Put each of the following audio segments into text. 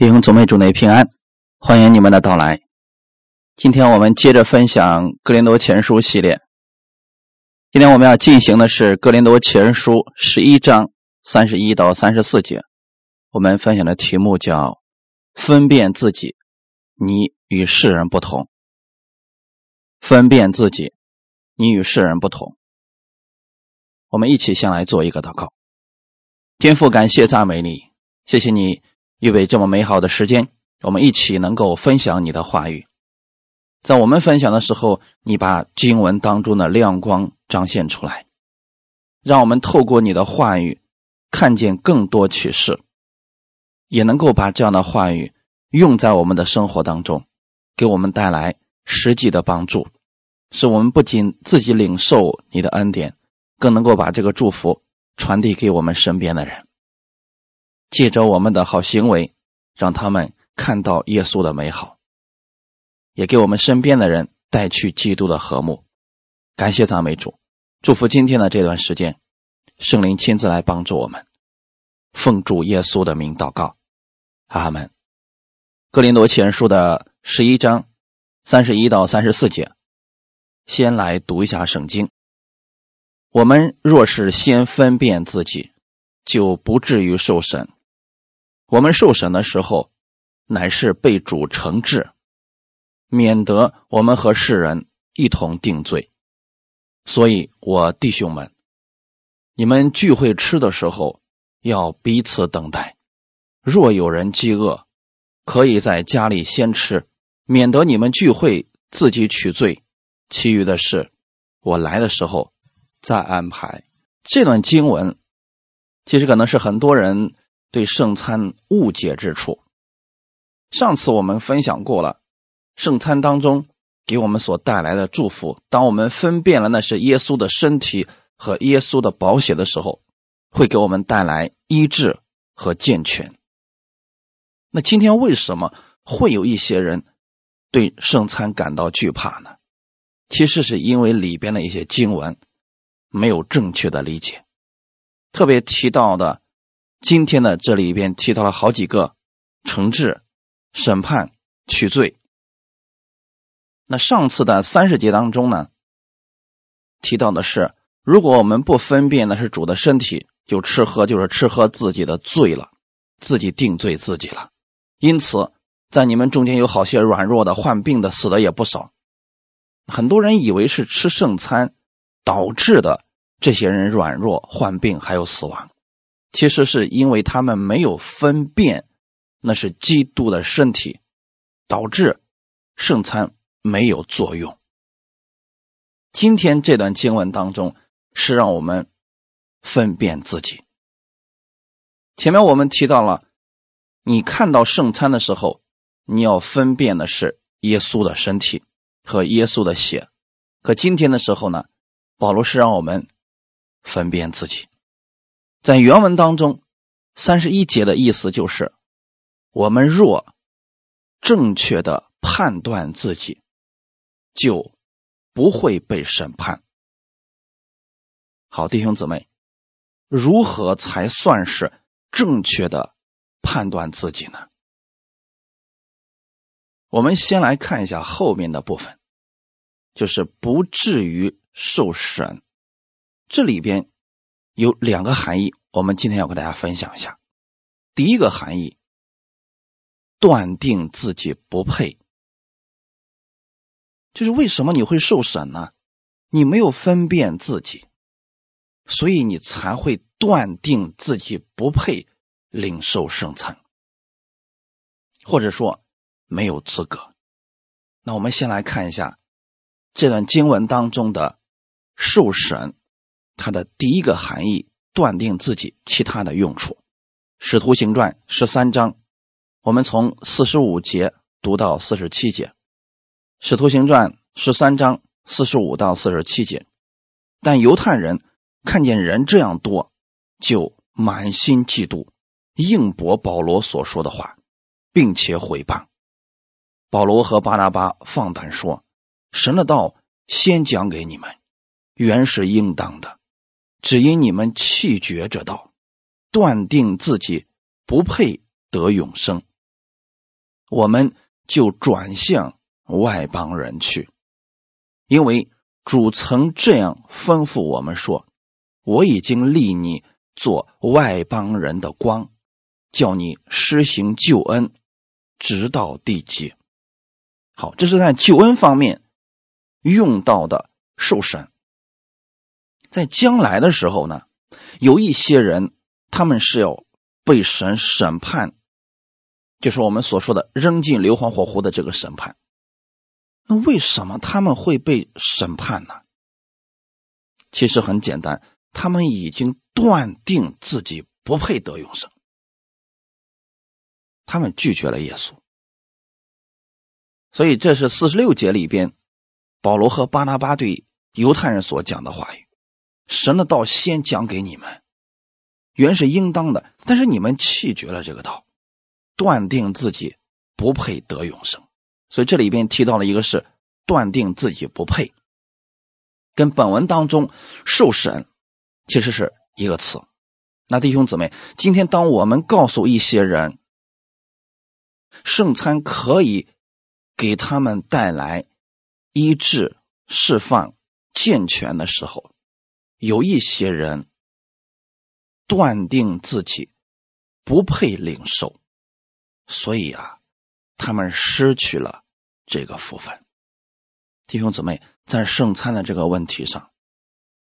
弟兄姊妹，主内平安，欢迎你们的到来。今天我们接着分享《格林多前书》系列。今天我们要进行的是《格林多前书》十一章三十一到三十四节。我们分享的题目叫“分辨自己，你与世人不同”。分辨自己，你与世人不同。我们一起先来做一个祷告。天父，感谢赞美你，谢谢你。预备这么美好的时间，我们一起能够分享你的话语。在我们分享的时候，你把经文当中的亮光彰显出来，让我们透过你的话语看见更多启示，也能够把这样的话语用在我们的生活当中，给我们带来实际的帮助，使我们不仅自己领受你的恩典，更能够把这个祝福传递给我们身边的人。借着我们的好行为，让他们看到耶稣的美好，也给我们身边的人带去基督的和睦。感谢赞美主，祝福今天的这段时间，圣灵亲自来帮助我们。奉主耶稣的名祷告，阿门。哥林多前书的十一章三十一到三十四节，先来读一下圣经。我们若是先分辨自己，就不至于受审。我们受审的时候，乃是被主惩治，免得我们和世人一同定罪。所以，我弟兄们，你们聚会吃的时候，要彼此等待。若有人饥饿，可以在家里先吃，免得你们聚会自己取罪。其余的事，我来的时候再安排。这段经文，其实可能是很多人。对圣餐误解之处，上次我们分享过了，圣餐当中给我们所带来的祝福。当我们分辨了那是耶稣的身体和耶稣的宝血的时候，会给我们带来医治和健全。那今天为什么会有一些人对圣餐感到惧怕呢？其实是因为里边的一些经文没有正确的理解，特别提到的。今天的这里边提到了好几个惩治、审判、取罪。那上次的三十节当中呢，提到的是，如果我们不分辨那是主的身体，就吃喝就是吃喝自己的罪了，自己定罪自己了。因此，在你们中间有好些软弱的、患病的、死的也不少。很多人以为是吃圣餐导致的，这些人软弱、患病还有死亡。其实是因为他们没有分辨，那是基督的身体，导致圣餐没有作用。今天这段经文当中是让我们分辨自己。前面我们提到了，你看到圣餐的时候，你要分辨的是耶稣的身体和耶稣的血。可今天的时候呢，保罗是让我们分辨自己。在原文当中，三十一节的意思就是：我们若正确的判断自己，就不会被审判。好，弟兄姊妹，如何才算是正确的判断自己呢？我们先来看一下后面的部分，就是不至于受审。这里边。有两个含义，我们今天要跟大家分享一下。第一个含义，断定自己不配，就是为什么你会受审呢？你没有分辨自己，所以你才会断定自己不配领受圣餐，或者说没有资格。那我们先来看一下这段经文当中的受审。它的第一个含义，断定自己其他的用处，《使徒行传》十三章，我们从四十五节读到四十七节，《使徒行传》十三章四十五到四十七节。但犹太人看见人这样多，就满心嫉妒，应驳保罗所说的话，并且毁谤。保罗和巴拿巴放胆说：“神的道先讲给你们，原是应当的。”只因你们弃绝这道，断定自己不配得永生，我们就转向外邦人去，因为主曾这样吩咐我们说：“我已经立你做外邦人的光，叫你施行救恩，直到地极。”好，这是在救恩方面用到的受审。在将来的时候呢，有一些人他们是要被神审判。就是我们所说的扔进硫磺火湖的这个审判，那为什么他们会被审判呢？其实很简单，他们已经断定自己不配得永生，他们拒绝了耶稣，所以这是四十六节里边保罗和巴拿巴对犹太人所讲的话语：神的道先讲给你们，原是应当的，但是你们弃绝了这个道。断定自己不配得永生，所以这里边提到了一个是断定自己不配，跟本文当中受审其实是一个词。那弟兄姊妹，今天当我们告诉一些人圣餐可以给他们带来医治、释放、健全的时候，有一些人断定自己不配领受。所以啊，他们失去了这个福分。弟兄姊妹，在圣餐的这个问题上，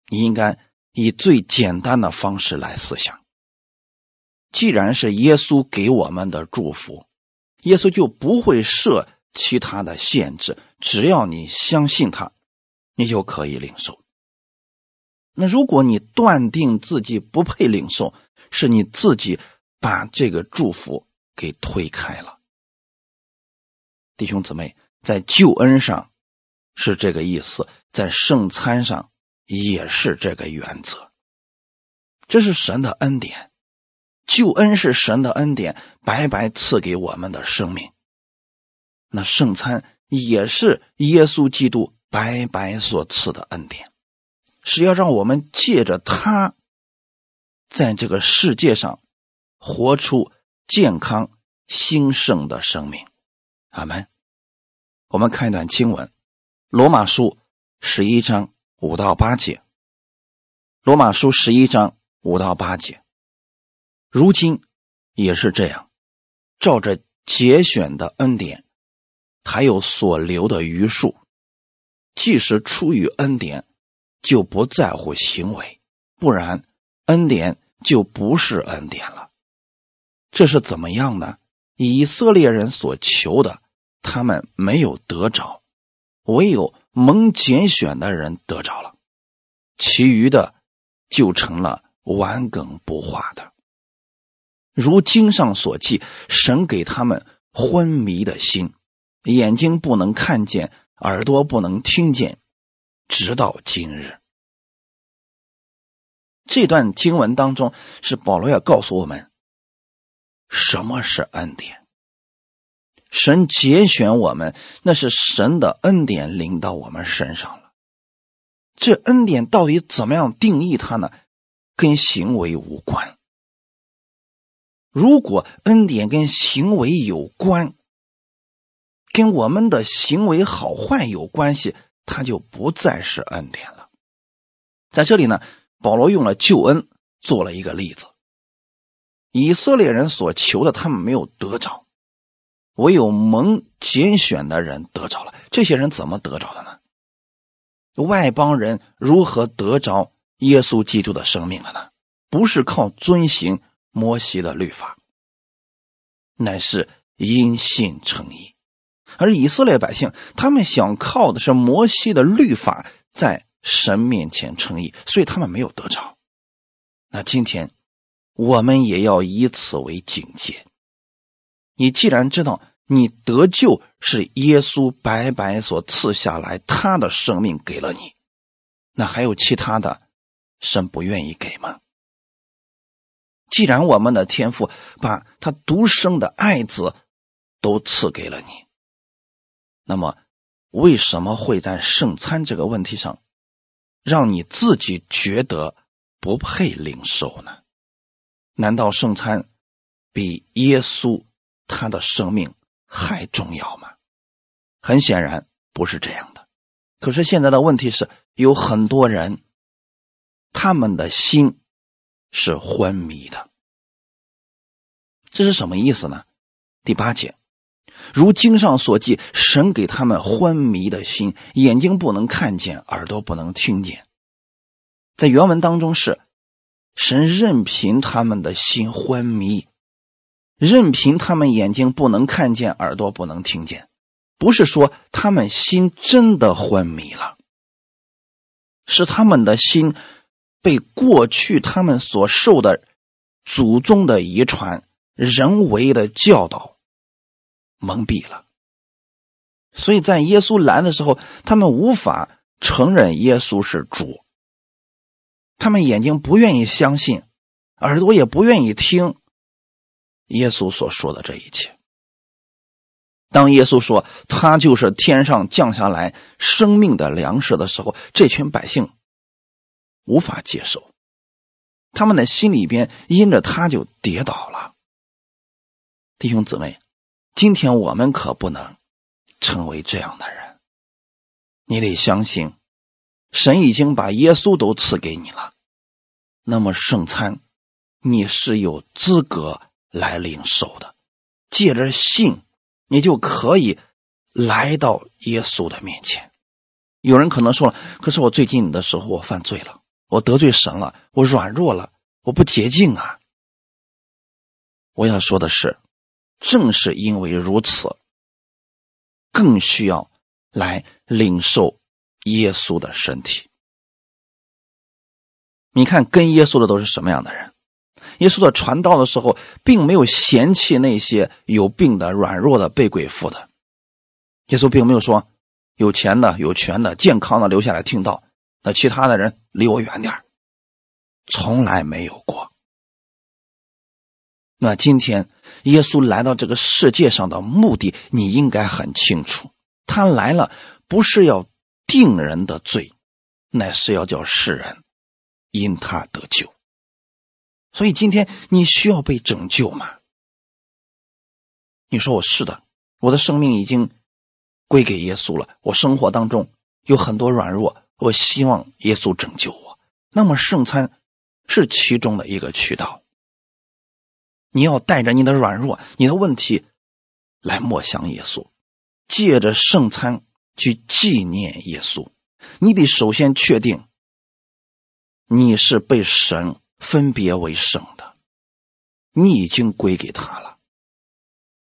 你应该以最简单的方式来思想。既然是耶稣给我们的祝福，耶稣就不会设其他的限制，只要你相信他，你就可以领受。那如果你断定自己不配领受，是你自己把这个祝福。给推开了，弟兄姊妹，在救恩上是这个意思，在圣餐上也是这个原则。这是神的恩典，救恩是神的恩典，白白赐给我们的生命。那圣餐也是耶稣基督白白所赐的恩典，是要让我们借着他，在这个世界上活出。健康兴盛的生命，阿门。我们看一段经文，《罗马书》十一章五到八节，《罗马书》十一章五到八节。如今也是这样，照着节选的恩典，还有所留的余数，即使出于恩典，就不在乎行为，不然恩典就不是恩典了。这是怎么样呢？以色列人所求的，他们没有得着；唯有蒙拣选的人得着了，其余的就成了顽梗不化的。如经上所记，神给他们昏迷的心，眼睛不能看见，耳朵不能听见，直到今日。这段经文当中，是保罗要告诉我们。什么是恩典？神节选我们，那是神的恩典临到我们身上了。这恩典到底怎么样定义它呢？跟行为无关。如果恩典跟行为有关，跟我们的行为好坏有关系，它就不再是恩典了。在这里呢，保罗用了救恩做了一个例子。以色列人所求的，他们没有得着；唯有蒙拣选的人得着了。这些人怎么得着的呢？外邦人如何得着耶稣基督的生命了呢？不是靠遵行摩西的律法，乃是因信称义。而以色列百姓，他们想靠的是摩西的律法，在神面前称义，所以他们没有得着。那今天。我们也要以此为警戒。你既然知道你得救是耶稣白白所赐下来，他的生命给了你，那还有其他的，神不愿意给吗？既然我们的天父把他独生的爱子都赐给了你，那么为什么会在圣餐这个问题上，让你自己觉得不配领受呢？难道圣餐比耶稣他的生命还重要吗？很显然不是这样的。可是现在的问题是，有很多人，他们的心是昏迷的。这是什么意思呢？第八节，如经上所记，神给他们昏迷的心，眼睛不能看见，耳朵不能听见。在原文当中是，神任凭他们的心昏迷，任凭他们眼睛不能看见，耳朵不能听见。不是说他们心真的昏迷了，是他们的心被过去他们所受的祖宗的遗传、人为的教导蒙蔽了。所以在耶稣来的时候，他们无法承认耶稣是主，他们眼睛不愿意相信，耳朵也不愿意听耶稣所说的这一切。当耶稣说他就是天上降下来生命的粮食的时候，这群百姓无法接受，他们的心里边因着他就跌倒了。弟兄姊妹，今天我们可不能成为这样的人。你得相信，神已经把耶稣都赐给你了，那么圣餐你是有资格来领受的，借着信。你就可以来到耶稣的面前。有人可能说了：“可是我最近的时候，我犯罪了，我得罪神了，我软弱了，我不洁净啊。”我要说的是，正是因为如此，更需要来领受耶稣的身体。你看，跟耶稣的都是什么样的人？耶稣的传道的时候，并没有嫌弃那些有病的、软弱的、被鬼附的。耶稣并没有说，有钱的、有权的、健康的留下来听道，那其他的人离我远点从来没有过。那今天耶稣来到这个世界上的目的，你应该很清楚。他来了不是要定人的罪，乃是要叫世人因他得救。所以今天你需要被拯救吗？你说我是的，我的生命已经归给耶稣了。我生活当中有很多软弱，我希望耶稣拯救我。那么圣餐是其中的一个渠道。你要带着你的软弱、你的问题来默想耶稣，借着圣餐去纪念耶稣。你得首先确定你是被神。分别为圣的，你已经归给他了。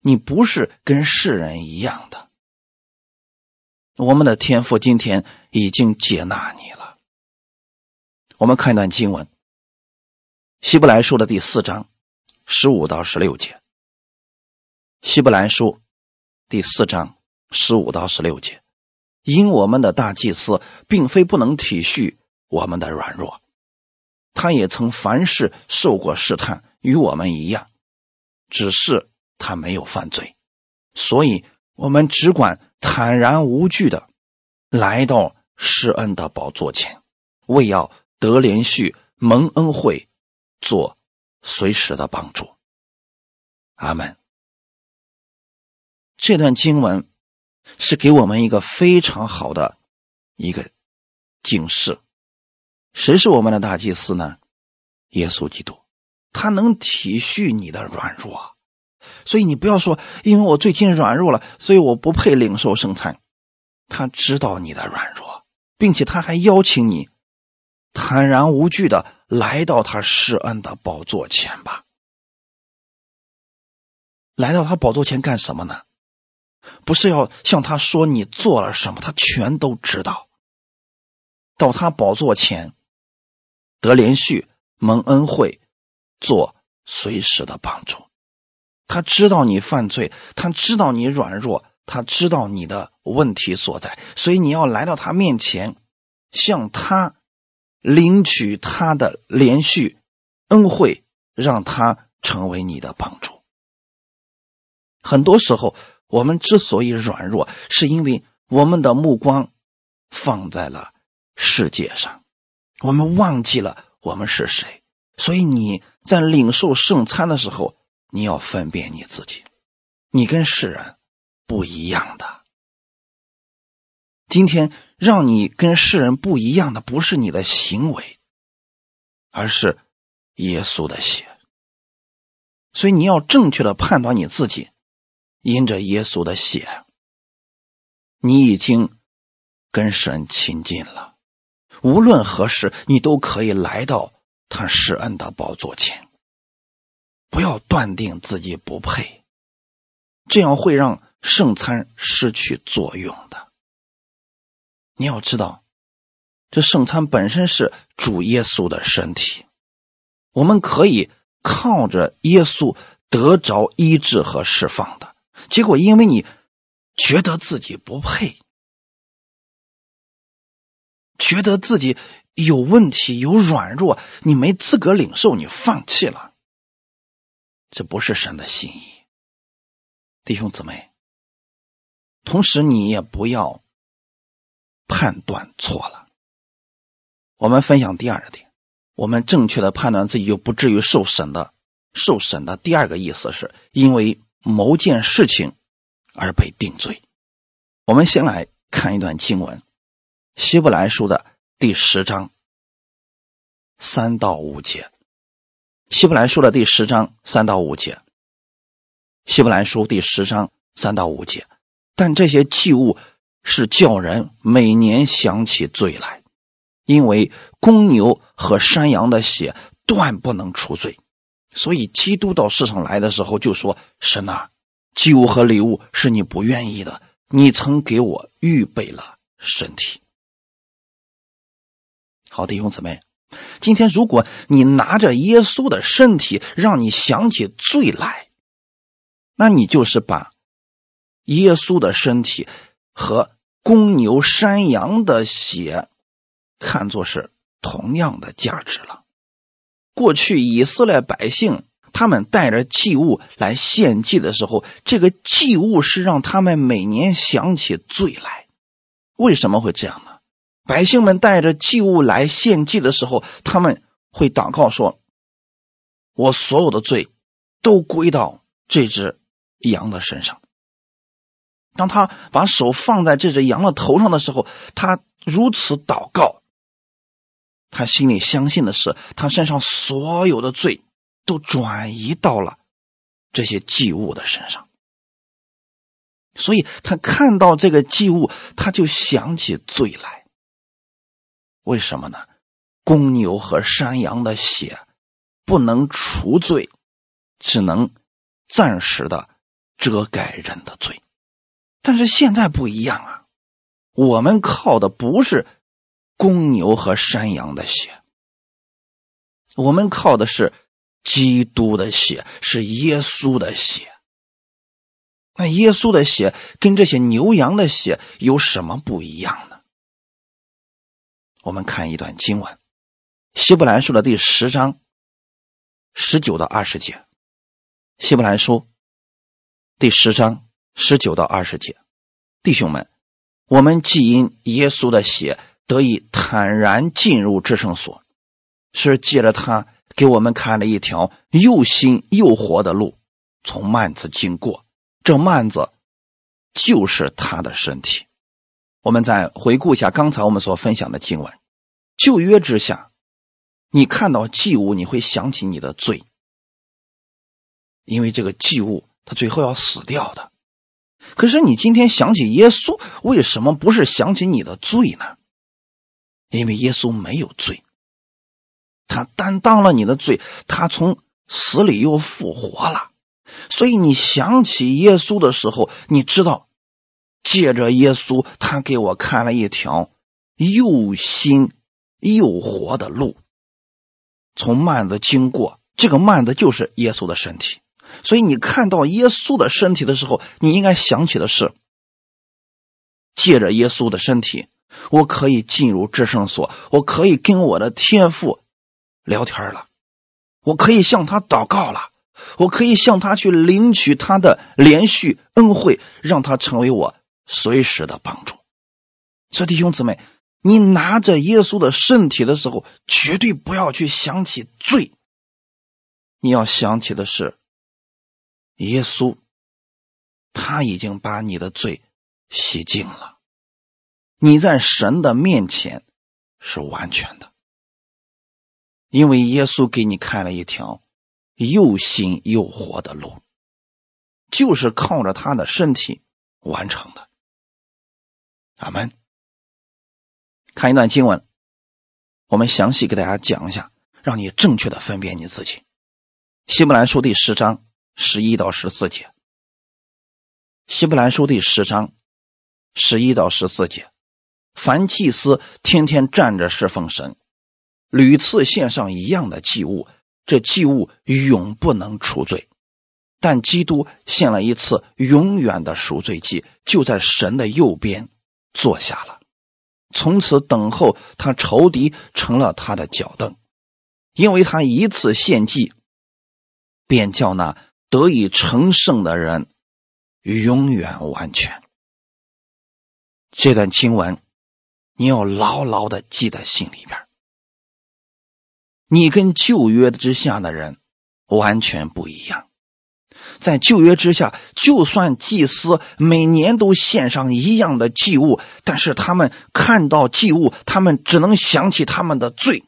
你不是跟世人一样的。我们的天父今天已经接纳你了。我们看一段经文，《希伯来书》的第四章十五到十六节，《希伯来书》第四章十五到十六节，因我们的大祭司并非不能体恤我们的软弱。他也曾凡事受过试探，与我们一样，只是他没有犯罪，所以我们只管坦然无惧的来到施恩的宝座前，为要得连续蒙恩惠，做随时的帮助。阿门。这段经文是给我们一个非常好的一个警示。谁是我们的大祭司呢？耶稣基督，他能体恤你的软弱，所以你不要说，因为我最近软弱了，所以我不配领受圣餐。他知道你的软弱，并且他还邀请你坦然无惧的来到他施恩的宝座前吧。来到他宝座前干什么呢？不是要向他说你做了什么，他全都知道。到他宝座前。得连续蒙恩惠，做随时的帮助。他知道你犯罪，他知道你软弱，他知道你的问题所在，所以你要来到他面前，向他领取他的连续恩惠，让他成为你的帮助。很多时候，我们之所以软弱，是因为我们的目光放在了世界上。我们忘记了我们是谁，所以你在领受圣餐的时候，你要分辨你自己，你跟世人不一样的。今天让你跟世人不一样的，不是你的行为，而是耶稣的血。所以你要正确的判断你自己，因着耶稣的血，你已经跟神亲近了。无论何时，你都可以来到他施恩的宝座前。不要断定自己不配，这样会让圣餐失去作用的。你要知道，这圣餐本身是主耶稣的身体，我们可以靠着耶稣得着医治和释放的。结果，因为你觉得自己不配，觉得自己有问题、有软弱，你没资格领受，你放弃了。这不是神的心意，弟兄姊妹。同时，你也不要判断错了。我们分享第二点，我们正确的判断自己就不至于受审的。受审的第二个意思是因为某件事情而被定罪。我们先来看一段经文，《希伯来书》的第十章三到五节。希伯来书的第十章三到五节。希伯来书第十章三到五节，但这些器物是叫人每年想起罪来，因为公牛和山羊的血断不能除罪，所以基督到世上来的时候就说：“神呐，祭物和礼物是你不愿意的，你曾给我预备了身体。”好，弟兄姊妹。今天，如果你拿着耶稣的身体，让你想起罪来，那你就是把耶稣的身体和公牛、山羊的血看作是同样的价值了。过去以色列百姓他们带着祭物来献祭的时候，这个祭物是让他们每年想起罪来。为什么会这样呢？百姓们带着祭物来献祭的时候，他们会祷告说：“我所有的罪都归到这只羊的身上。”当他把手放在这只羊的头上的时候，他如此祷告，他心里相信的是，他身上所有的罪都转移到了这些祭物的身上，所以他看到这个祭物，他就想起罪来。为什么呢？公牛和山羊的血不能除罪，只能暂时的遮盖人的罪。但是现在不一样啊，我们靠的不是公牛和山羊的血，我们靠的是基督的血，是耶稣的血。那耶稣的血跟这些牛羊的血有什么不一样呢？我们看一段经文，《希伯来书》的第十章十九到二十节，《希伯来书》第十章十九到二十节，弟兄们，我们既因耶稣的血得以坦然进入至圣所，是借着他给我们开了一条又新又活的路，从幔子经过，这幔子就是他的身体。我们再回顾一下刚才我们所分享的经文，旧约之下，你看到祭物，你会想起你的罪，因为这个祭物他最后要死掉的。可是你今天想起耶稣，为什么不是想起你的罪呢？因为耶稣没有罪，他担当了你的罪，他从死里又复活了，所以你想起耶稣的时候，你知道。借着耶稣，他给我看了一条又新又活的路。从幔子经过，这个幔子就是耶稣的身体。所以你看到耶稣的身体的时候，你应该想起的是：借着耶稣的身体，我可以进入至圣所，我可以跟我的天父聊天了，我可以向他祷告了，我可以向他去领取他的连续恩惠，让他成为我。随时的帮助，所以弟兄姊妹，你拿着耶稣的身体的时候，绝对不要去想起罪。你要想起的是，耶稣，他已经把你的罪洗净了，你在神的面前是完全的，因为耶稣给你开了一条又新又活的路，就是靠着他的身体完成的。阿门。看一段经文，我们详细给大家讲一下，让你正确的分辨你自己。希伯来书第十章十一到十四节。希伯兰书第十章十一到十四节，凡祭司天天站着侍奉神，屡次献上一样的祭物，这祭物永不能除罪。但基督献了一次永远的赎罪祭，就在神的右边坐下了，从此等候他仇敌成了他的脚凳，因为他一次献祭。便叫那得以成圣的人永远完全。这段经文你要牢牢的记在心里边。你跟旧约之下的人完全不一样。在旧约之下，就算祭司每年都献上一样的祭物，但是他们看到祭物，他们只能想起他们的罪。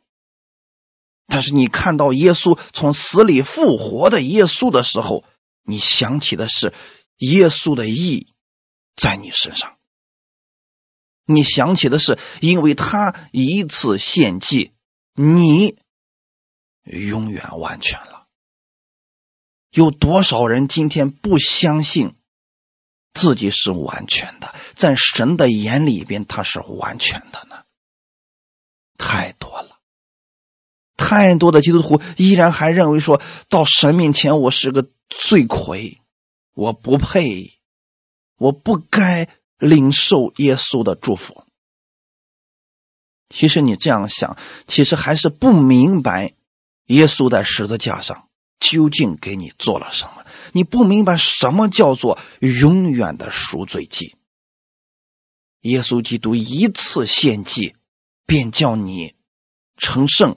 但是你看到耶稣从死里复活的耶稣的时候，你想起的是耶稣的义在你身上。你想起的是，因为他一次献祭，你永远完全了。有多少人今天不相信自己是完全的，在神的眼里边他是完全的呢？太多了。太多的基督徒依然还认为说，到神面前我是个罪魁，我不配，我不该领受耶稣的祝福。其实你这样想，其实还是不明白耶稣在十字架上究竟给你做了什么。你不明白什么叫做永远的赎罪祭。耶稣基督一次献祭，便叫你成圣。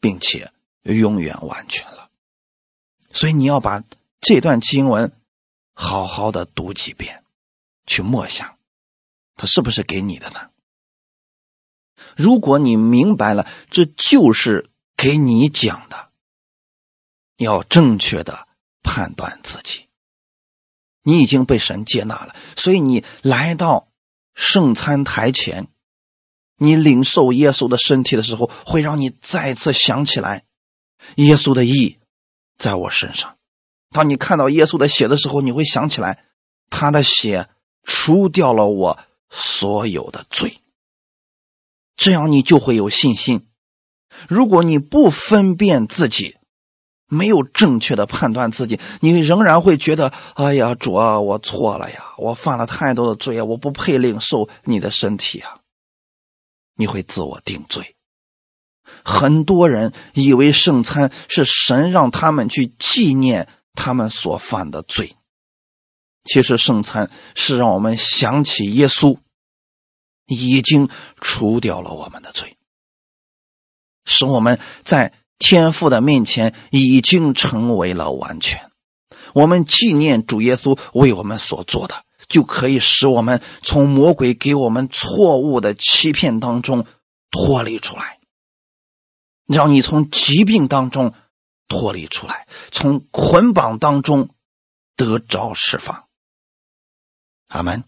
并且永远完全了，所以你要把这段经文好好的读几遍，去默想，它是不是给你的呢？如果你明白了，这就是给你讲的，要正确的判断自己。你已经被神接纳了，所以你来到圣餐台前。你领受耶稣的身体的时候，会让你再次想起来耶稣的义在我身上。当你看到耶稣的血的时候，你会想起来他的血除掉了我所有的罪。这样你就会有信心。如果你不分辨自己，没有正确的判断自己，你仍然会觉得：哎呀，主啊，我错了呀，我犯了太多的罪啊，我不配领受你的身体啊。你会自我定罪。很多人以为圣餐是神让他们去纪念他们所犯的罪，其实圣餐是让我们想起耶稣已经除掉了我们的罪，使我们在天父的面前已经成为了完全。我们纪念主耶稣为我们所做的。就可以使我们从魔鬼给我们错误的欺骗当中脱离出来，让你从疾病当中脱离出来，从捆绑当中得着释放。阿门。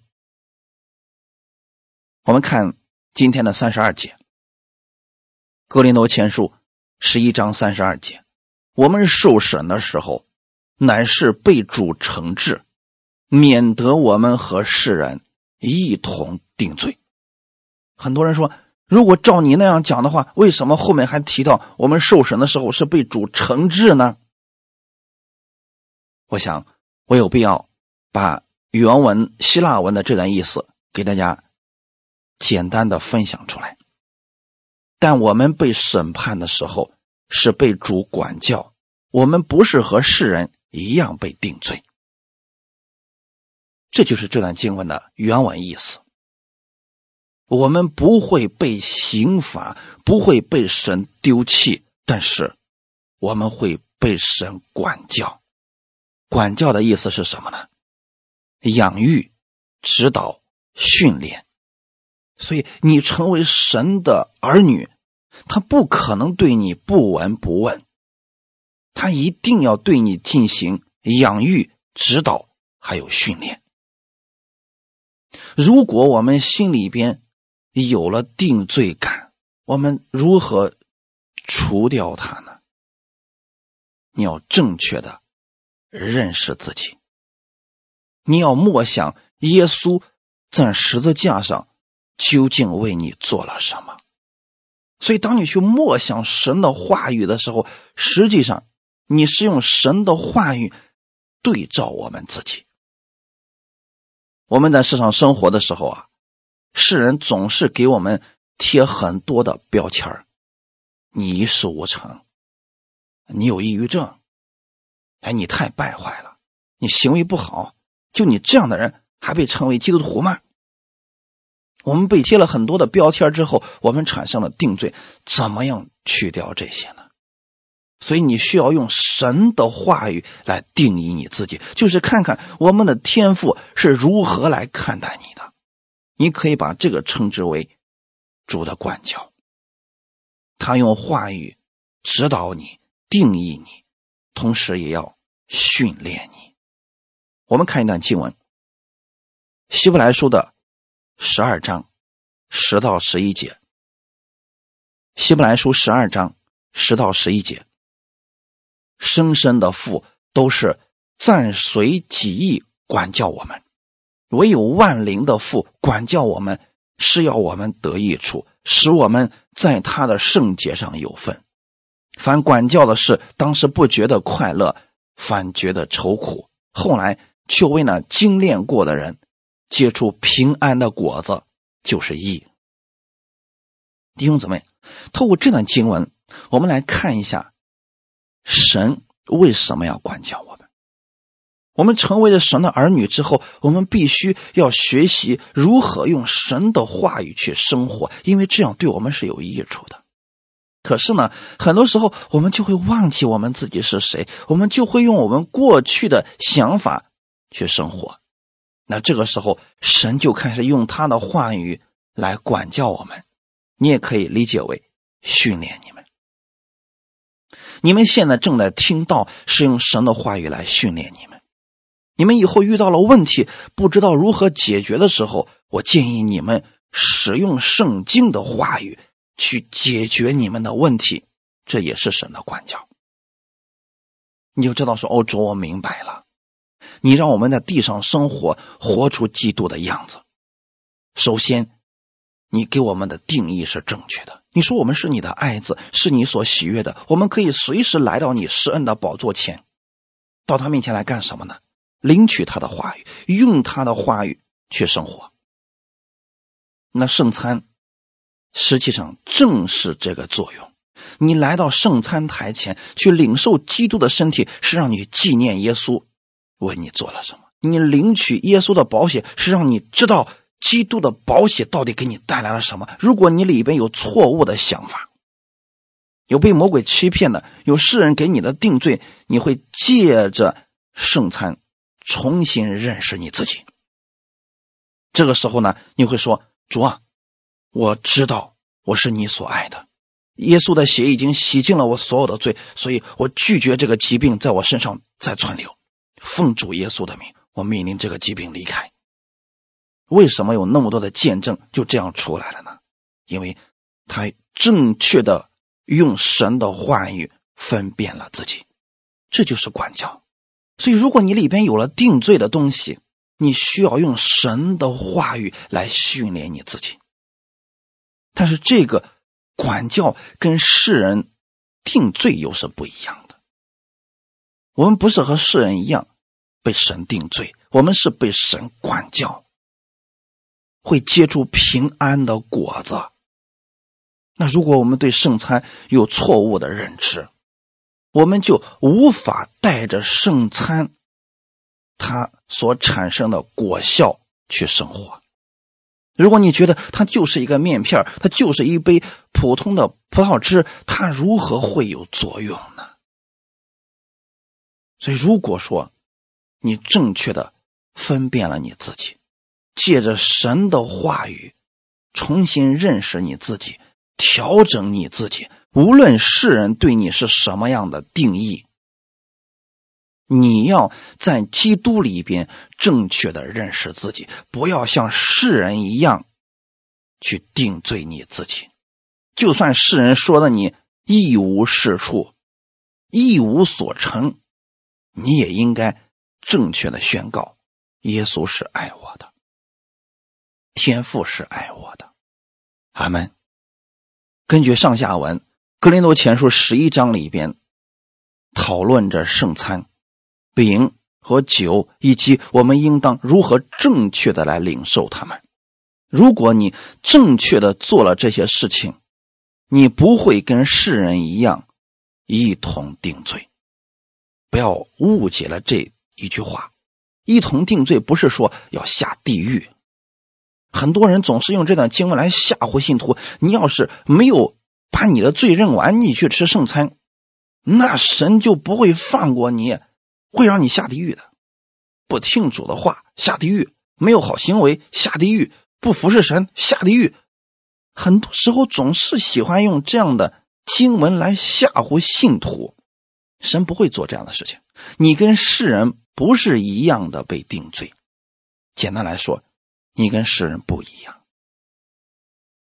我们看今天的三十二节，《格林多前书》十一章三十二节，我们受审的时候，乃是被主惩治。免得我们和世人一同定罪。很多人说，如果照你那样讲的话，为什么后面还提到我们受审的时候是被主惩治呢？我想，我有必要把原文希腊文的这段意思给大家简单的分享出来。但我们被审判的时候是被主管教，我们不是和世人一样被定罪。这就是这段经文的原文意思。我们不会被刑罚，不会被神丢弃，但是我们会被神管教。管教的意思是什么呢？养育、指导、训练。所以，你成为神的儿女，他不可能对你不闻不问，他一定要对你进行养育、指导还有训练。如果我们心里边有了定罪感，我们如何除掉它呢？你要正确的认识自己，你要默想耶稣在十字架上。究竟为你做了什么？所以，当你去默想神的话语的时候，实际上你是用神的话语对照我们自己。我们在世上生活的时候啊，世人总是给我们贴很多的标签你一事无成，你有抑郁症，哎，你太败坏了，你行为不好，就你这样的人还被称为基督徒吗？我们被贴了很多的标签之后，我们产生了定罪。怎么样去掉这些呢？所以你需要用神的话语来定义你自己，就是看看我们的天赋是如何来看待你的。你可以把这个称之为主的管教，他用话语指导你、定义你，同时也要训练你。我们看一段经文，《希伯来书》的。十二章十到十一节，希伯来书十二章十到十一节，生身的父都是暂随己意管教我们，唯有万灵的父管教我们，是要我们得益处，使我们在他的圣洁上有份。凡管教的事，当时不觉得快乐，反觉得愁苦，后来却为那精炼过的人。结出平安的果子就是义。弟兄姊妹，透过这段经文，我们来看一下神为什么要管教我们。我们成为了神的儿女之后，我们必须要学习如何用神的话语去生活，因为这样对我们是有益处的。可是呢，很多时候我们就会忘记我们自己是谁，我们就会用我们过去的想法去生活。那这个时候，神就开始用他的话语来管教我们，你也可以理解为训练你们。你们现在正在听到，是用神的话语来训练你们。你们以后遇到了问题，不知道如何解决的时候，我建议你们使用圣经的话语去解决你们的问题，这也是神的管教。你就知道说，哦，主，我明白了。你让我们在地上生活，活出基督的样子。首先，你给我们的定义是正确的。你说我们是你的爱子，是你所喜悦的，我们可以随时来到你施恩的宝座前，到他面前来干什么呢？领取他的话语，用他的话语去生活。那圣餐实际上正是这个作用。你来到圣餐台前去领受基督的身体，是让你纪念耶稣。为你做了什么？你领取耶稣的保险，是让你知道基督的保险到底给你带来了什么。如果你里边有错误的想法，有被魔鬼欺骗的，有世人给你的定罪，你会借着圣餐重新认识你自己。这个时候呢，你会说：“主啊，我知道我是你所爱的，耶稣的血已经洗净了我所有的罪，所以我拒绝这个疾病在我身上再存留。”奉主耶稣的名，我命令这个疾病离开。为什么有那么多的见证就这样出来了呢？因为他正确的用神的话语分辨了自己，这就是管教。所以，如果你里边有了定罪的东西，你需要用神的话语来训练你自己。但是，这个管教跟世人定罪又是不一样的。我们不是和世人一样。被神定罪，我们是被神管教，会结出平安的果子。那如果我们对圣餐有错误的认知，我们就无法带着圣餐它所产生的果效去生活。如果你觉得它就是一个面片它就是一杯普通的葡萄汁，它如何会有作用呢？所以，如果说，你正确的分辨了你自己，借着神的话语重新认识你自己，调整你自己。无论世人对你是什么样的定义，你要在基督里边正确的认识自己，不要像世人一样去定罪你自己。就算世人说的你一无是处、一无所成，你也应该正确的宣告：耶稣是爱我的，天父是爱我的。阿门。根据上下文。格林多前书十一章里边讨论着圣餐、饼和酒，以及我们应当如何正确的来领受它们。如果你正确的做了这些事情，你不会跟世人一样一同定罪。不要误解了这一句话，一同定罪不是说要下地狱。很多人总是用这段经文来吓唬信徒。你要是没有。把你的罪认完，你去吃圣餐，那神就不会放过你，会让你下地狱的。不听主的话下地狱，没有好行为下地狱，不服侍神下地狱。很多时候总是喜欢用这样的经文来吓唬信徒，神不会做这样的事情。你跟世人不是一样的被定罪。简单来说，你跟世人不一样，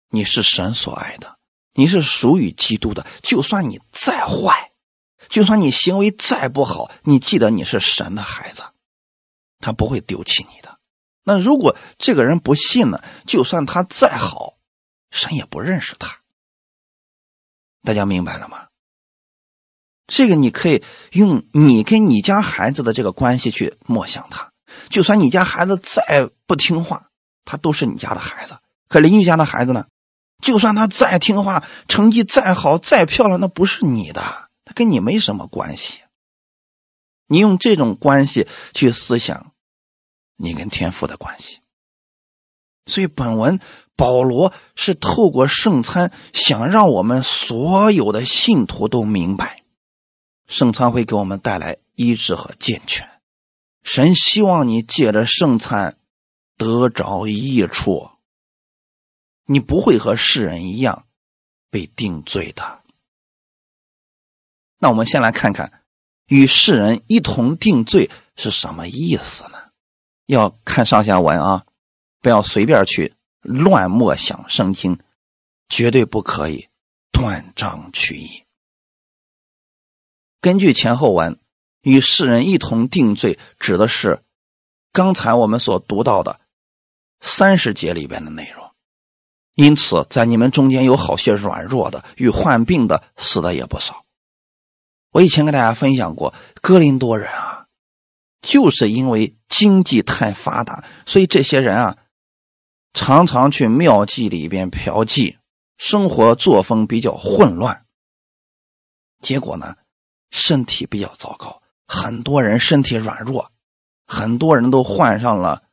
你是神所爱的。你是属于基督的，就算你再坏，就算你行为再不好，你记得你是神的孩子，他不会丢弃你的。那如果这个人不信呢？就算他再好，神也不认识他。大家明白了吗？这个你可以用你跟你家孩子的这个关系去默想他。就算你家孩子再不听话，他都是你家的孩子。可邻居家的孩子呢？就算他再听话，成绩再好、再漂亮，那不是你的，他跟你没什么关系。你用这种关系去思想你跟天父的关系。所以，本文保罗是透过圣餐，想让我们所有的信徒都明白，圣餐会给我们带来医治和健全。神希望你借着圣餐得着益处。你不会和世人一样被定罪的。那我们先来看看与世人一同定罪是什么意思呢？要看上下文啊，不要随便去乱默想圣经，绝对不可以断章取义。根据前后文，与世人一同定罪指的是刚才我们所读到的三十节里边的内容。因此，在你们中间有好些软弱的，与患病的，死的也不少。我以前跟大家分享过，哥林多人啊，就是因为经济太发达，所以这些人啊，常常去庙妓里边嫖妓，生活作风比较混乱。结果呢，身体比较糟糕，很多人身体软弱，很多人都患上了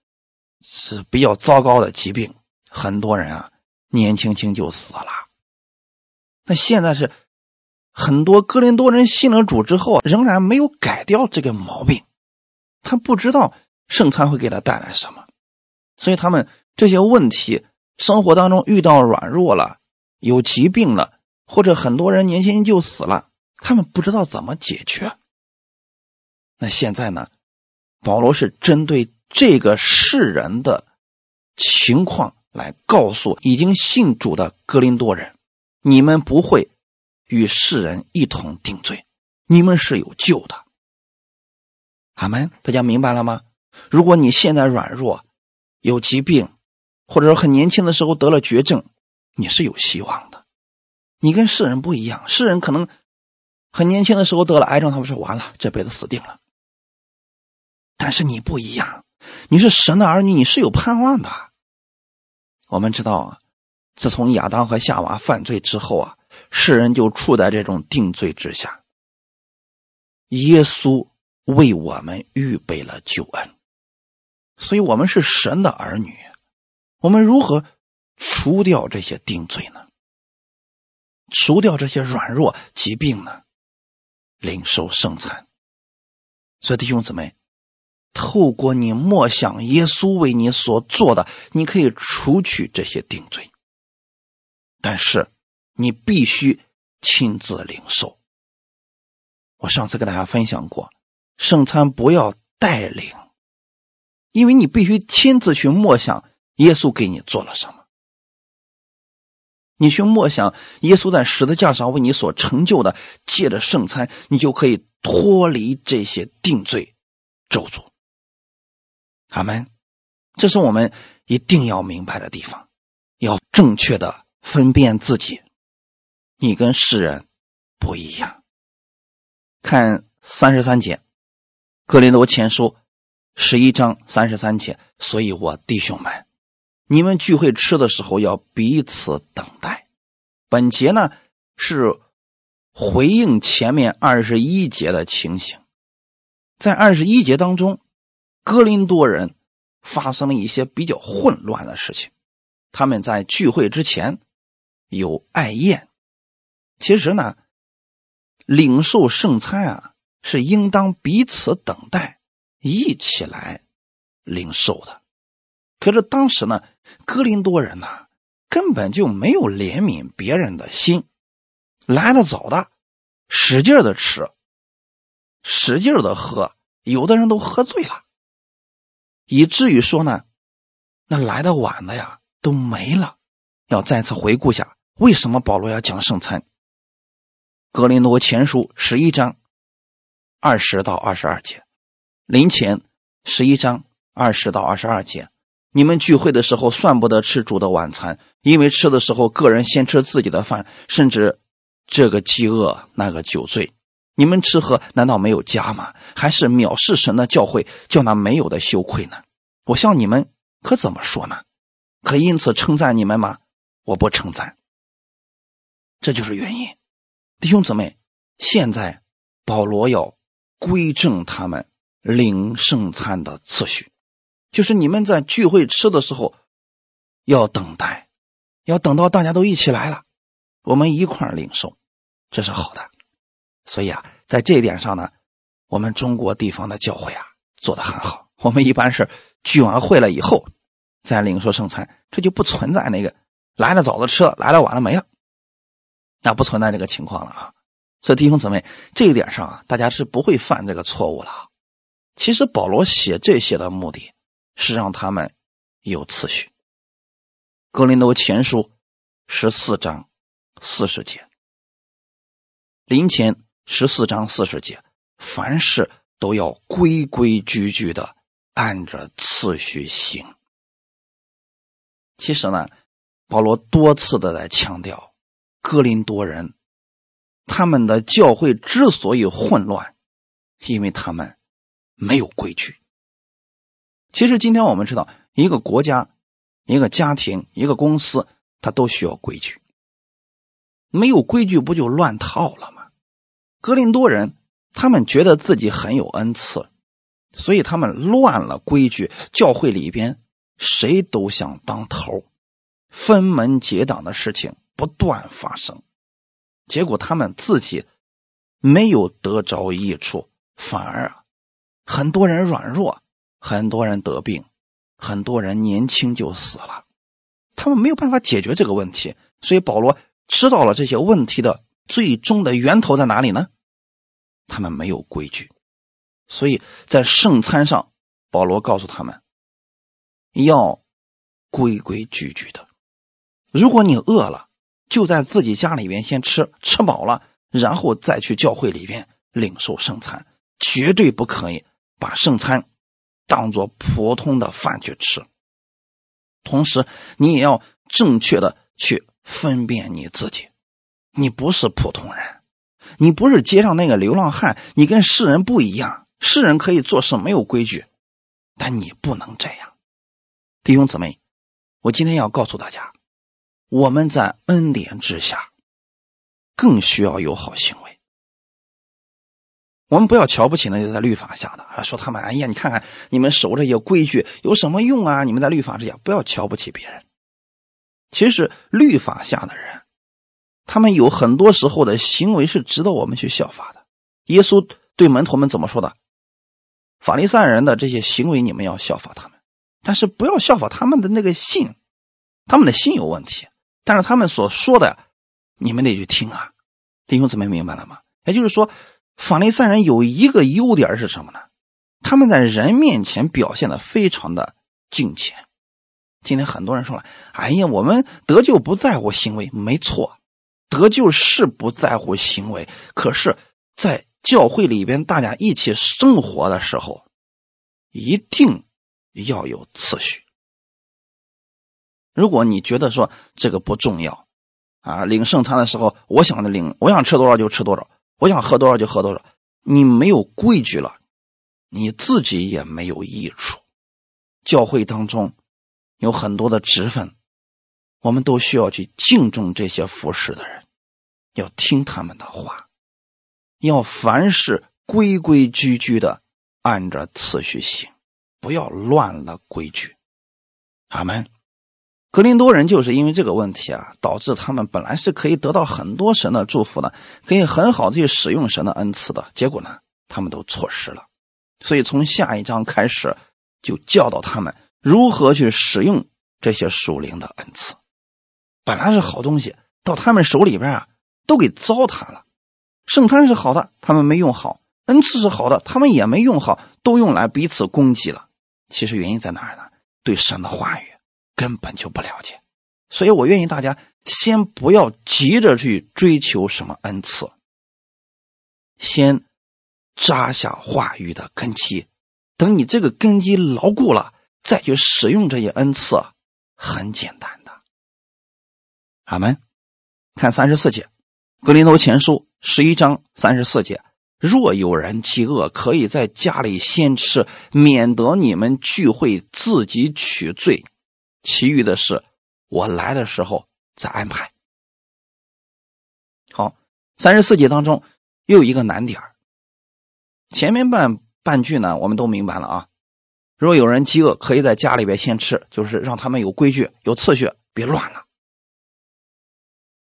是比较糟糕的疾病，很多人啊。年轻轻就死了。那现在是很多哥林多人信了主之后，仍然没有改掉这个毛病。他不知道圣餐会给他带来什么，所以他们这些问题，生活当中遇到软弱了、有疾病了，或者很多人年轻就死了，他们不知道怎么解决。那现在呢？保罗是针对这个世人的情况。来告诉已经信主的格林多人，你们不会与世人一同定罪，你们是有救的。阿门！大家明白了吗？如果你现在软弱、有疾病，或者说很年轻的时候得了绝症，你是有希望的。你跟世人不一样，世人可能很年轻的时候得了癌症，他们说完了，这辈子死定了。但是你不一样，你是神的儿女，你是有盼望的。我们知道啊，自从亚当和夏娃犯罪之后啊，世人就处在这种定罪之下。耶稣为我们预备了救恩，所以我们是神的儿女。我们如何除掉这些定罪呢？除掉这些软弱疾病呢？灵受圣餐。所以弟兄姊妹，透过你默想耶稣为你所做的，你可以除去这些定罪。但是你必须亲自领受。我上次跟大家分享过，圣餐不要带领，因为你必须亲自去默想耶稣给你做了什么。你去默想耶稣在十字架上为你所成就的，借着圣餐，你就可以脱离这些定罪咒诅。阿门。这是我们一定要明白的地方，要正确的分辨自己，你跟世人不一样。看三十三节，《格林多前书》十一章三十三节。所以我弟兄们，你们聚会吃的时候要彼此等待。本节呢是回应前面二十一节的情形，在二十一节当中。哥林多人发生了一些比较混乱的事情。他们在聚会之前有爱宴。其实呢，领受圣餐啊，是应当彼此等待，一起来领受的。可是当时呢，哥林多人呢，根本就没有怜悯别人的心，来的早的使劲的吃，使劲的喝，有的人都喝醉了。以至于说呢，那来的晚的呀都没了。要再次回顾下，为什么保罗要讲圣餐？格林多前书十一章二十到二十二节，临前十一章二十到二十二节，你们聚会的时候算不得吃主的晚餐，因为吃的时候个人先吃自己的饭，甚至这个饥饿那个酒醉。你们吃喝难道没有家吗？还是藐视神的教诲，叫那没有的羞愧呢？我向你们可怎么说呢？可因此称赞你们吗？我不称赞。这就是原因，弟兄姊妹。现在保罗要规正他们领圣餐的次序，就是你们在聚会吃的时候要等待，要等到大家都一起来了，我们一块领受，这是好的。所以啊，在这一点上呢，我们中国地方的教会啊做的很好。我们一般是聚完会了以后再领受圣餐，这就不存在那个来了早的吃了，来了晚了没了，那不存在这个情况了啊。所以弟兄姊妹，这一点上啊，大家是不会犯这个错误了。其实保罗写这些的目的是让他们有次序。格林多前书十四章四十节，临前。十四章四十节，凡事都要规规矩矩的按着次序行。其实呢，保罗多次的在强调，哥林多人他们的教会之所以混乱，因为他们没有规矩。其实今天我们知道，一个国家、一个家庭、一个公司，它都需要规矩。没有规矩，不就乱套了吗？格林多人，他们觉得自己很有恩赐，所以他们乱了规矩。教会里边谁都想当头，分门结党的事情不断发生，结果他们自己没有得着益处，反而很多人软弱，很多人得病，很多人年轻就死了。他们没有办法解决这个问题，所以保罗知道了这些问题的。最终的源头在哪里呢？他们没有规矩，所以在圣餐上，保罗告诉他们要规规矩矩的。如果你饿了，就在自己家里边先吃，吃饱了，然后再去教会里边领受圣餐，绝对不可以把圣餐当做普通的饭去吃。同时，你也要正确的去分辨你自己。你不是普通人，你不是街上那个流浪汉，你跟世人不一样。世人可以做事没有规矩，但你不能这样。弟兄姊妹，我今天要告诉大家，我们在恩典之下，更需要有好行为。我们不要瞧不起那些在律法下的啊，说他们哎呀，你看看你们守这些规矩有什么用啊？你们在律法之下，不要瞧不起别人。其实律法下的人。他们有很多时候的行为是值得我们去效法的。耶稣对门徒们怎么说的？法利赛人的这些行为，你们要效法他们，但是不要效法他们的那个信，他们的心有问题，但是他们所说的，你们得去听啊。弟兄姊妹明白了吗？也就是说，法利赛人有一个优点是什么呢？他们在人面前表现的非常的敬虔。今天很多人说了：“哎呀，我们得救不在乎行为。”没错，得救是不在乎行为。可是，在教会里边，大家一起生活的时候，一定要有次序。如果你觉得说这个不重要，啊，领圣餐的时候，我想领，我想吃多少就吃多少，我想喝多少就喝多少，你没有规矩了，你自己也没有益处。教会当中。有很多的职分，我们都需要去敬重这些服侍的人，要听他们的话，要凡事规规矩矩的按着次序行，不要乱了规矩。阿门。格林多人就是因为这个问题啊，导致他们本来是可以得到很多神的祝福的，可以很好的去使用神的恩赐的，结果呢，他们都错失了。所以从下一章开始，就教导他们。如何去使用这些属灵的恩赐？本来是好东西，到他们手里边啊，都给糟蹋了。圣餐是好的，他们没用好；恩赐是好的，他们也没用好，都用来彼此攻击了。其实原因在哪儿呢？对神的话语根本就不了解。所以我愿意大家先不要急着去追求什么恩赐，先扎下话语的根基。等你这个根基牢固了。再去使用这些恩赐，很简单。阿门。看三十四节，《格林多前书》十一章三十四节：若有人饥饿，可以在家里先吃，免得你们聚会自己取罪。其余的事，我来的时候再安排。好，三十四节当中又有一个难点前面半半句呢，我们都明白了啊。若有人饥饿，可以在家里边先吃，就是让他们有规矩、有次序，别乱了，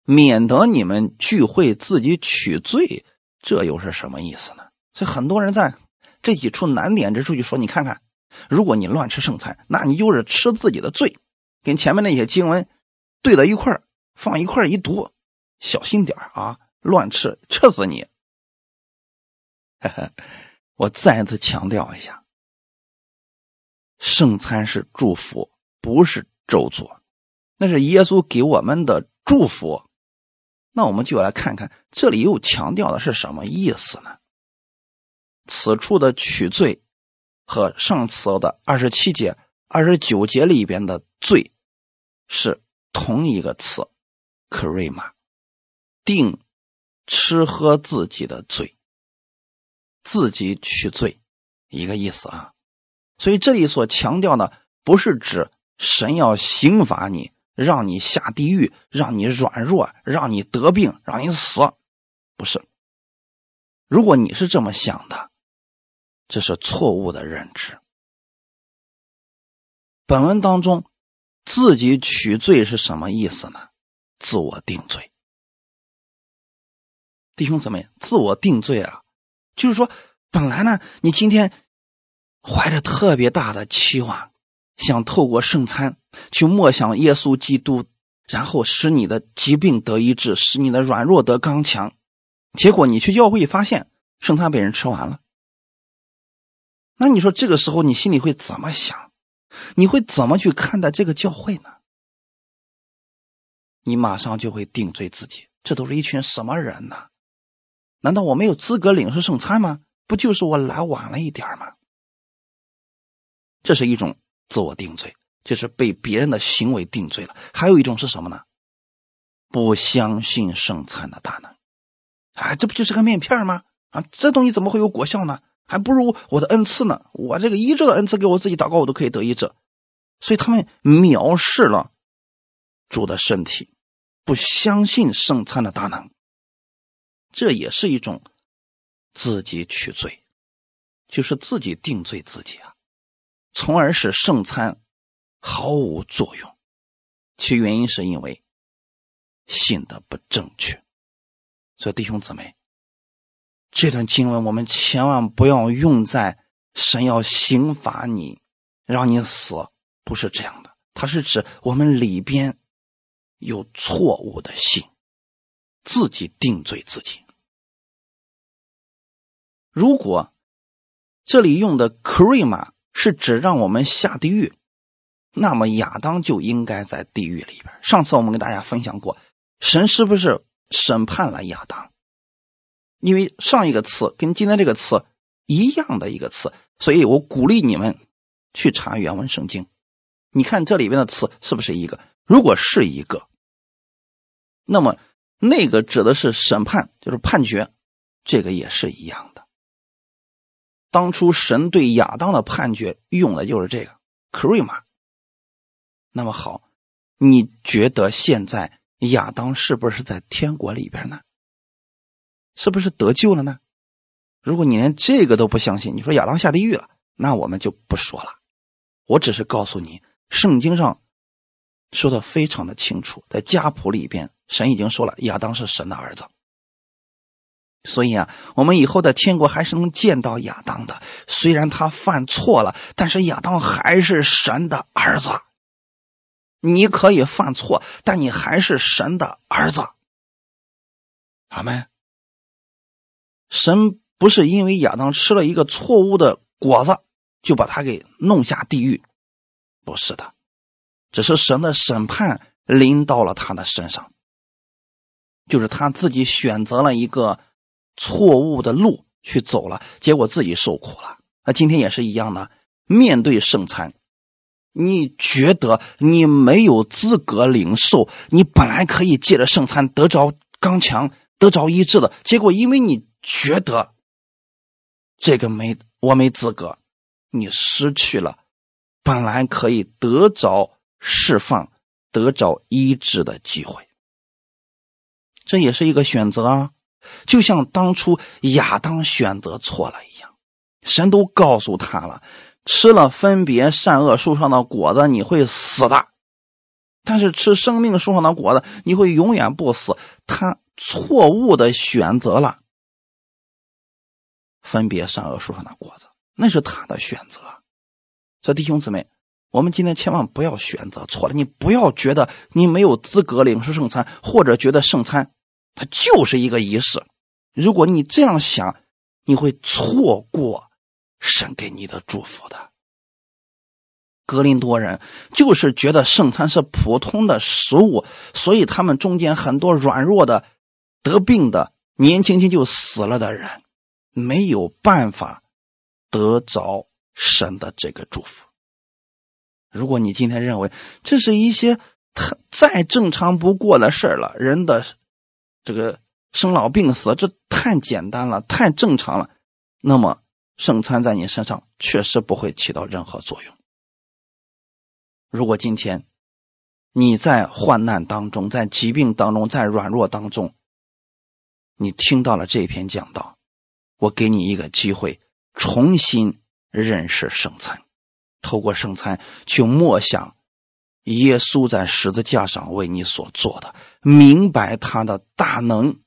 免得你们聚会自己取罪。这又是什么意思呢？所以很多人在这几处难点之处就说：“你看看，如果你乱吃圣餐，那你就是吃自己的罪。”跟前面那些经文对到一块放一块一读，小心点啊，乱吃，吃死你！我再次强调一下。圣餐是祝福，不是咒诅，那是耶稣给我们的祝福。那我们就来看看这里又强调的是什么意思呢？此处的取罪和上次的二十七节、二十九节里边的罪是同一个词，克瑞玛，定吃喝自己的罪，自己取罪，一个意思啊。所以这里所强调的，不是指神要刑罚你，让你下地狱，让你软弱，让你得病，让你死，不是。如果你是这么想的，这是错误的认知。本文当中，自己取罪是什么意思呢？自我定罪。弟兄姊妹，自我定罪啊，就是说，本来呢，你今天。怀着特别大的期望，想透过圣餐去默想耶稣基督，然后使你的疾病得医治，使你的软弱得刚强。结果你去教会发现圣餐被人吃完了，那你说这个时候你心里会怎么想？你会怎么去看待这个教会呢？你马上就会定罪自己，这都是一群什么人呢？难道我没有资格领受圣餐吗？不就是我来晚了一点吗？这是一种自我定罪，就是被别人的行为定罪了。还有一种是什么呢？不相信圣餐的大能，啊，这不就是个面片吗？啊，这东西怎么会有果效呢？还不如我的恩赐呢。我这个医治的恩赐，给我自己祷告，我都可以得医治。所以他们藐视了主的身体，不相信圣餐的大能，这也是一种自己取罪，就是自己定罪自己啊。从而使圣餐毫无作用，其原因是因为信的不正确。所以弟兄姊妹，这段经文我们千万不要用在神要刑罚你，让你死，不是这样的。它是指我们里边有错误的信，自己定罪自己。如果这里用的 “krima” 是指让我们下地狱，那么亚当就应该在地狱里边。上次我们跟大家分享过，神是不是审判了亚当？因为上一个词跟今天这个词一样的一个词，所以我鼓励你们去查原文圣经。你看这里边的词是不是一个？如果是一个，那么那个指的是审判，就是判决，这个也是一样。当初神对亚当的判决用的就是这个 “krima”。那么好，你觉得现在亚当是不是在天国里边呢？是不是得救了呢？如果你连这个都不相信，你说亚当下地狱了，那我们就不说了。我只是告诉你，圣经上说的非常的清楚，在家谱里边，神已经说了亚当是神的儿子。所以啊，我们以后的天国还是能见到亚当的。虽然他犯错了，但是亚当还是神的儿子。你可以犯错，但你还是神的儿子。阿门。神不是因为亚当吃了一个错误的果子，就把他给弄下地狱，不是的，只是神的审判临到了他的身上，就是他自己选择了一个错误的路去走了，结果自己受苦了。那今天也是一样的，面对圣餐，你觉得你没有资格领受，你本来可以借着圣餐得着刚强、得着医治的，结果因为你。觉得这个没我没资格，你失去了本来可以得着释放、得着医治的机会，这也是一个选择啊。就像当初亚当选择错了一样，神都告诉他了，吃了分别善恶树上的果子你会死的，但是吃生命树上的果子你会永远不死。他错误的选择了。分别善恶树上的果子，那是他的选择。所以弟兄姊妹，我们今天千万不要选择错了。你不要觉得你没有资格领受圣餐，或者觉得圣餐它就是一个仪式。如果你这样想，你会错过神给你的祝福的。格林多人就是觉得圣餐是普通的食物，所以他们中间很多软弱的、得病的、年轻轻就死了的人。没有办法得着神的这个祝福。如果你今天认为这是一些太再正常不过的事了，人的这个生老病死，这太简单了，太正常了，那么圣餐在你身上确实不会起到任何作用。如果今天你在患难当中，在疾病当中，在软弱当中，你听到了这篇讲道。我给你一个机会，重新认识圣餐，透过圣餐去默想耶稣在十字架上为你所做的，明白他的大能，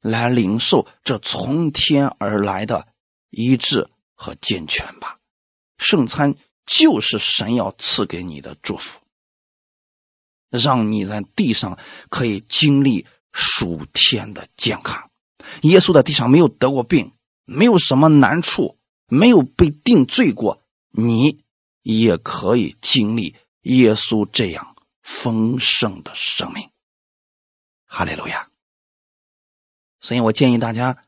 来领受这从天而来的医治和健全吧。圣餐就是神要赐给你的祝福，让你在地上可以经历属天的健康。耶稣在地上没有得过病。没有什么难处，没有被定罪过，你也可以经历耶稣这样丰盛的生命。哈利路亚！所以我建议大家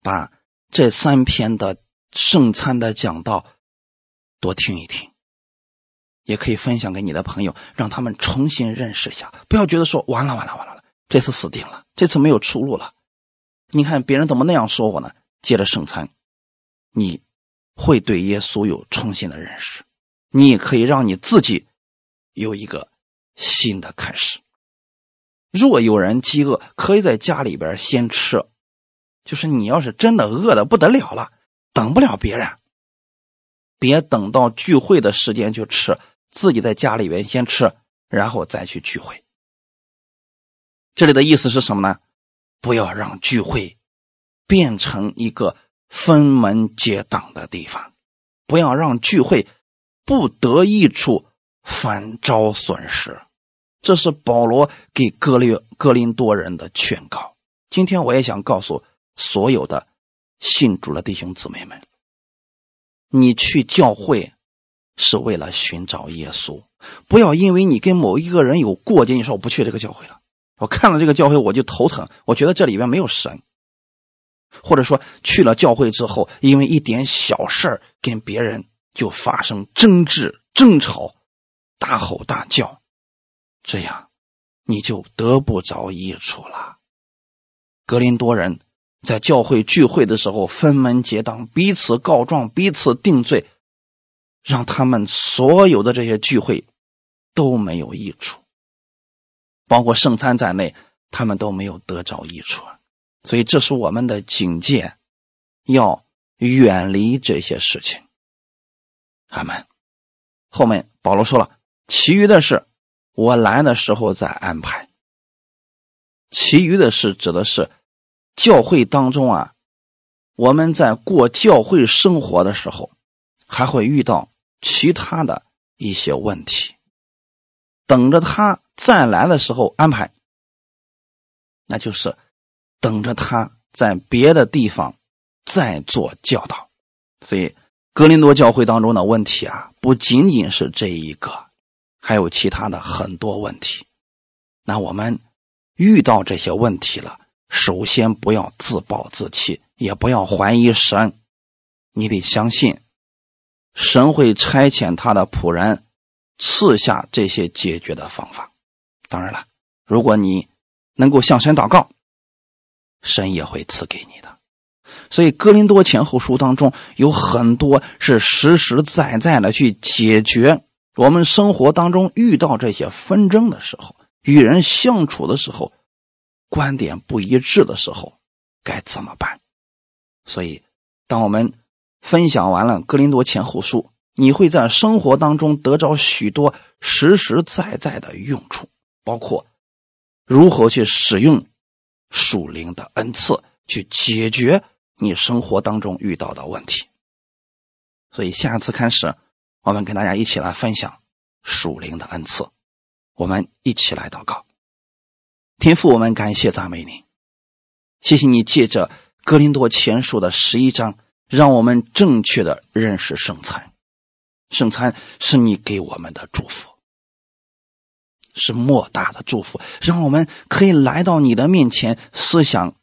把这三篇的圣餐的讲道多听一听，也可以分享给你的朋友，让他们重新认识一下。不要觉得说完了完了完了，这次死定了，这次没有出路了。你看别人怎么那样说我呢？借着圣餐，你会对耶稣有重新的认识，你也可以让你自己有一个新的开始。若有人饥饿，可以在家里边先吃。就是你要是真的饿的不得了了，等不了别人，别等到聚会的时间去吃，自己在家里边先吃，然后再去聚会。这里的意思是什么呢？不要让聚会。变成一个分门结党的地方，不要让聚会不得益处，反遭损失。这是保罗给哥林哥林多人的劝告。今天我也想告诉所有的信主的弟兄姊妹们：你去教会是为了寻找耶稣，不要因为你跟某一个人有过节，你说我不去这个教会了。我看了这个教会我就头疼，我觉得这里边没有神。或者说去了教会之后，因为一点小事跟别人就发生争执、争吵，大吼大叫。这样，你就得不着益处了。格林多人在教会聚会的时候分门结党，彼此告状，彼此定罪，让他们所有的这些聚会都没有益处，包括圣餐在内，他们都没有得着益处。所以，这是我们的警戒，要远离这些事情。阿门。后面保罗说了，其余的事。我来的时候再安排。其余的事指的是教会当中啊，我们在过教会生活的时候，还会遇到其他的一些问题，等着他再来的时候安排。那就是等着他在别的地方再做教导。所以，格林多教会当中的问题啊，不仅仅是这一个。还有其他的很多问题，那我们遇到这些问题了，首先不要自暴自弃，也不要怀疑神，你得相信，神会差遣他的仆人赐下这些解决的方法。当然了，如果你能够向神祷告，神也会赐给你的。所以，《哥林多前后书》当中有很多是实实在在的去解决。我们生活当中遇到这些纷争的时候，与人相处的时候，观点不一致的时候，该怎么办？所以，当我们分享完了《格林多前后书》，你会在生活当中得着许多实实在在的用处，包括如何去使用属灵的恩赐，去解决你生活当中遇到的问题。所以，下次开始。我们跟大家一起来分享属灵的恩赐，我们一起来祷告。天父，我们感谢赞美你，谢谢你借着格林多前书的十一章，让我们正确的认识圣餐。圣餐是你给我们的祝福，是莫大的祝福，让我们可以来到你的面前，思想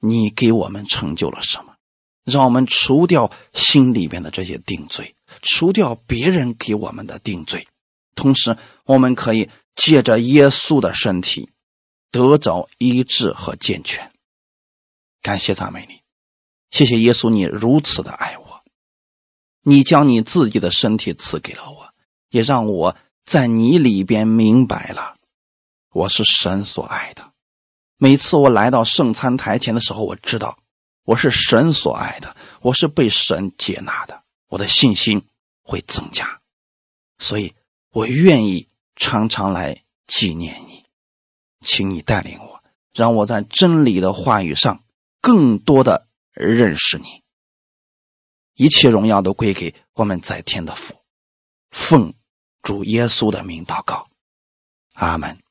你给我们成就了什么，让我们除掉心里边的这些定罪。除掉别人给我们的定罪，同时我们可以借着耶稣的身体得着医治和健全。感谢赞美你，谢谢耶稣，你如此的爱我，你将你自己的身体赐给了我，也让我在你里边明白了，我是神所爱的。每次我来到圣餐台前的时候，我知道我是神所爱的，我是被神接纳的。我的信心会增加，所以我愿意常常来纪念你，请你带领我，让我在真理的话语上更多的认识你。一切荣耀都归给我们在天的父，奉主耶稣的名祷告，阿门。